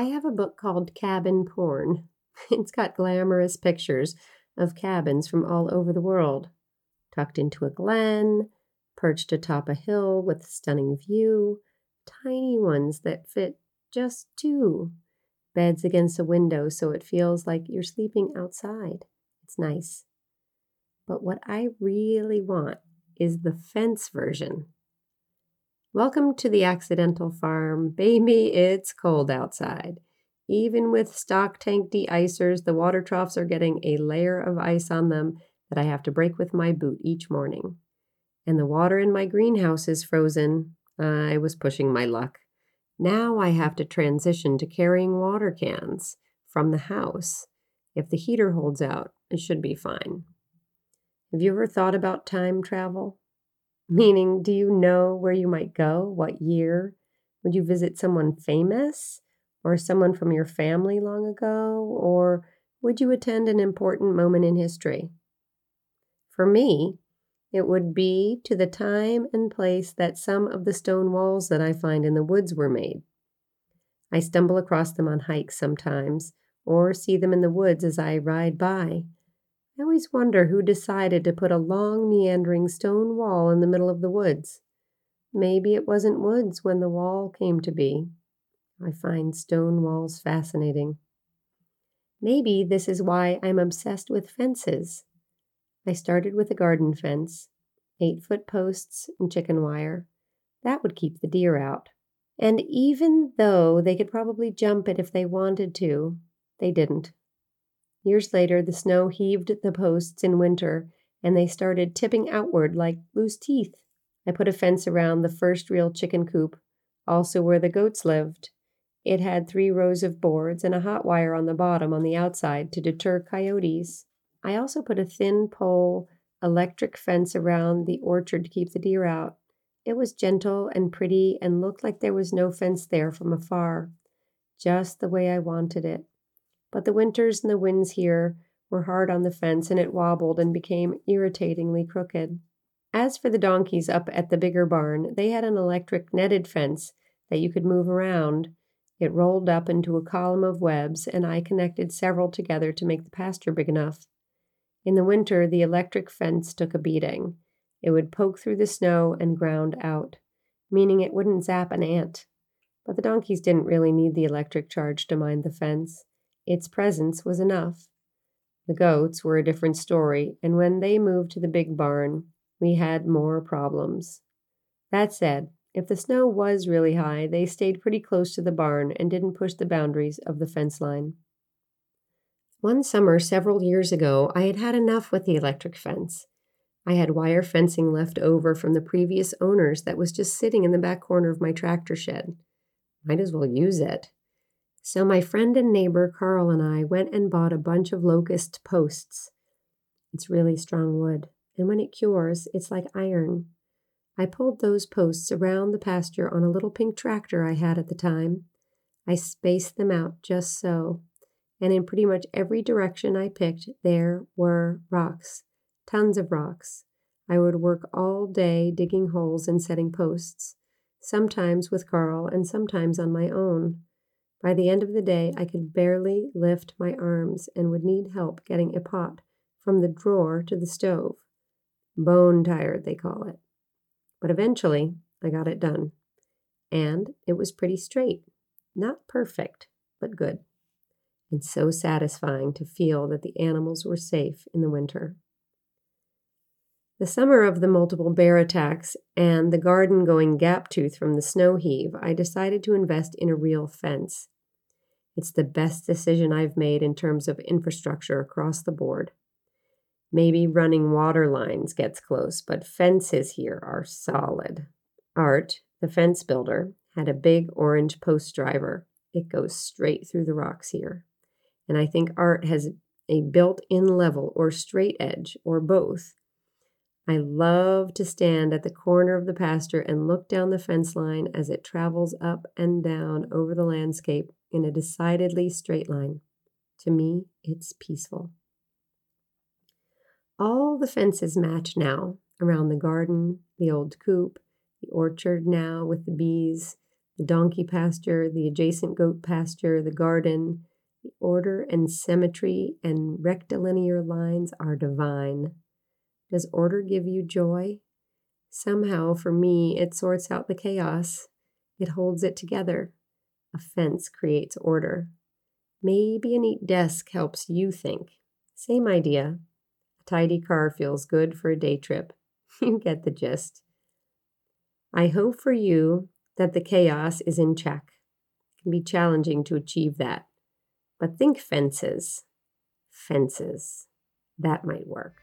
I have a book called Cabin Porn. It's got glamorous pictures of cabins from all over the world, tucked into a glen, perched atop a hill with stunning view, tiny ones that fit just two, beds against a window so it feels like you're sleeping outside. It's nice. But what I really want is the fence version. Welcome to the accidental farm. Baby, it's cold outside. Even with stock tank de-icers, the water troughs are getting a layer of ice on them that I have to break with my boot each morning. And the water in my greenhouse is frozen. I was pushing my luck. Now I have to transition to carrying water cans from the house. If the heater holds out, it should be fine. Have you ever thought about time travel? Meaning, do you know where you might go? What year? Would you visit someone famous or someone from your family long ago? Or would you attend an important moment in history? For me, it would be to the time and place that some of the stone walls that I find in the woods were made. I stumble across them on hikes sometimes, or see them in the woods as I ride by. I always wonder who decided to put a long, meandering stone wall in the middle of the woods. Maybe it wasn't woods when the wall came to be. I find stone walls fascinating. Maybe this is why I'm obsessed with fences. I started with a garden fence, eight foot posts and chicken wire. That would keep the deer out. And even though they could probably jump it if they wanted to, they didn't. Years later, the snow heaved the posts in winter, and they started tipping outward like loose teeth. I put a fence around the first real chicken coop, also where the goats lived. It had three rows of boards and a hot wire on the bottom on the outside to deter coyotes. I also put a thin pole electric fence around the orchard to keep the deer out. It was gentle and pretty and looked like there was no fence there from afar, just the way I wanted it. But the winters and the winds here were hard on the fence, and it wobbled and became irritatingly crooked. As for the donkeys up at the bigger barn, they had an electric netted fence that you could move around. It rolled up into a column of webs, and I connected several together to make the pasture big enough. In the winter, the electric fence took a beating. It would poke through the snow and ground out, meaning it wouldn't zap an ant. But the donkeys didn't really need the electric charge to mind the fence. Its presence was enough. The goats were a different story, and when they moved to the big barn, we had more problems. That said, if the snow was really high, they stayed pretty close to the barn and didn't push the boundaries of the fence line. One summer several years ago, I had had enough with the electric fence. I had wire fencing left over from the previous owners that was just sitting in the back corner of my tractor shed. Might as well use it. So my friend and neighbor Carl and I went and bought a bunch of locust posts. It's really strong wood, and when it cures, it's like iron. I pulled those posts around the pasture on a little pink tractor I had at the time. I spaced them out just so, and in pretty much every direction I picked, there were rocks, tons of rocks. I would work all day digging holes and setting posts, sometimes with Carl and sometimes on my own. By the end of the day, I could barely lift my arms and would need help getting a pot from the drawer to the stove. Bone tired, they call it. But eventually, I got it done. And it was pretty straight. Not perfect, but good. And so satisfying to feel that the animals were safe in the winter. The summer of the multiple bear attacks and the garden going gap tooth from the snow heave, I decided to invest in a real fence. It's the best decision I've made in terms of infrastructure across the board. Maybe running water lines gets close, but fences here are solid. Art, the fence builder, had a big orange post driver. It goes straight through the rocks here. And I think Art has a built in level or straight edge or both I love to stand at the corner of the pasture and look down the fence line as it travels up and down over the landscape in a decidedly straight line. To me, it's peaceful. All the fences match now around the garden, the old coop, the orchard now with the bees, the donkey pasture, the adjacent goat pasture, the garden. The order and symmetry and rectilinear lines are divine. Does order give you joy? Somehow, for me, it sorts out the chaos. It holds it together. A fence creates order. Maybe a neat desk helps you think. Same idea. A tidy car feels good for a day trip. You get the gist. I hope for you that the chaos is in check. It can be challenging to achieve that. But think fences. Fences. That might work.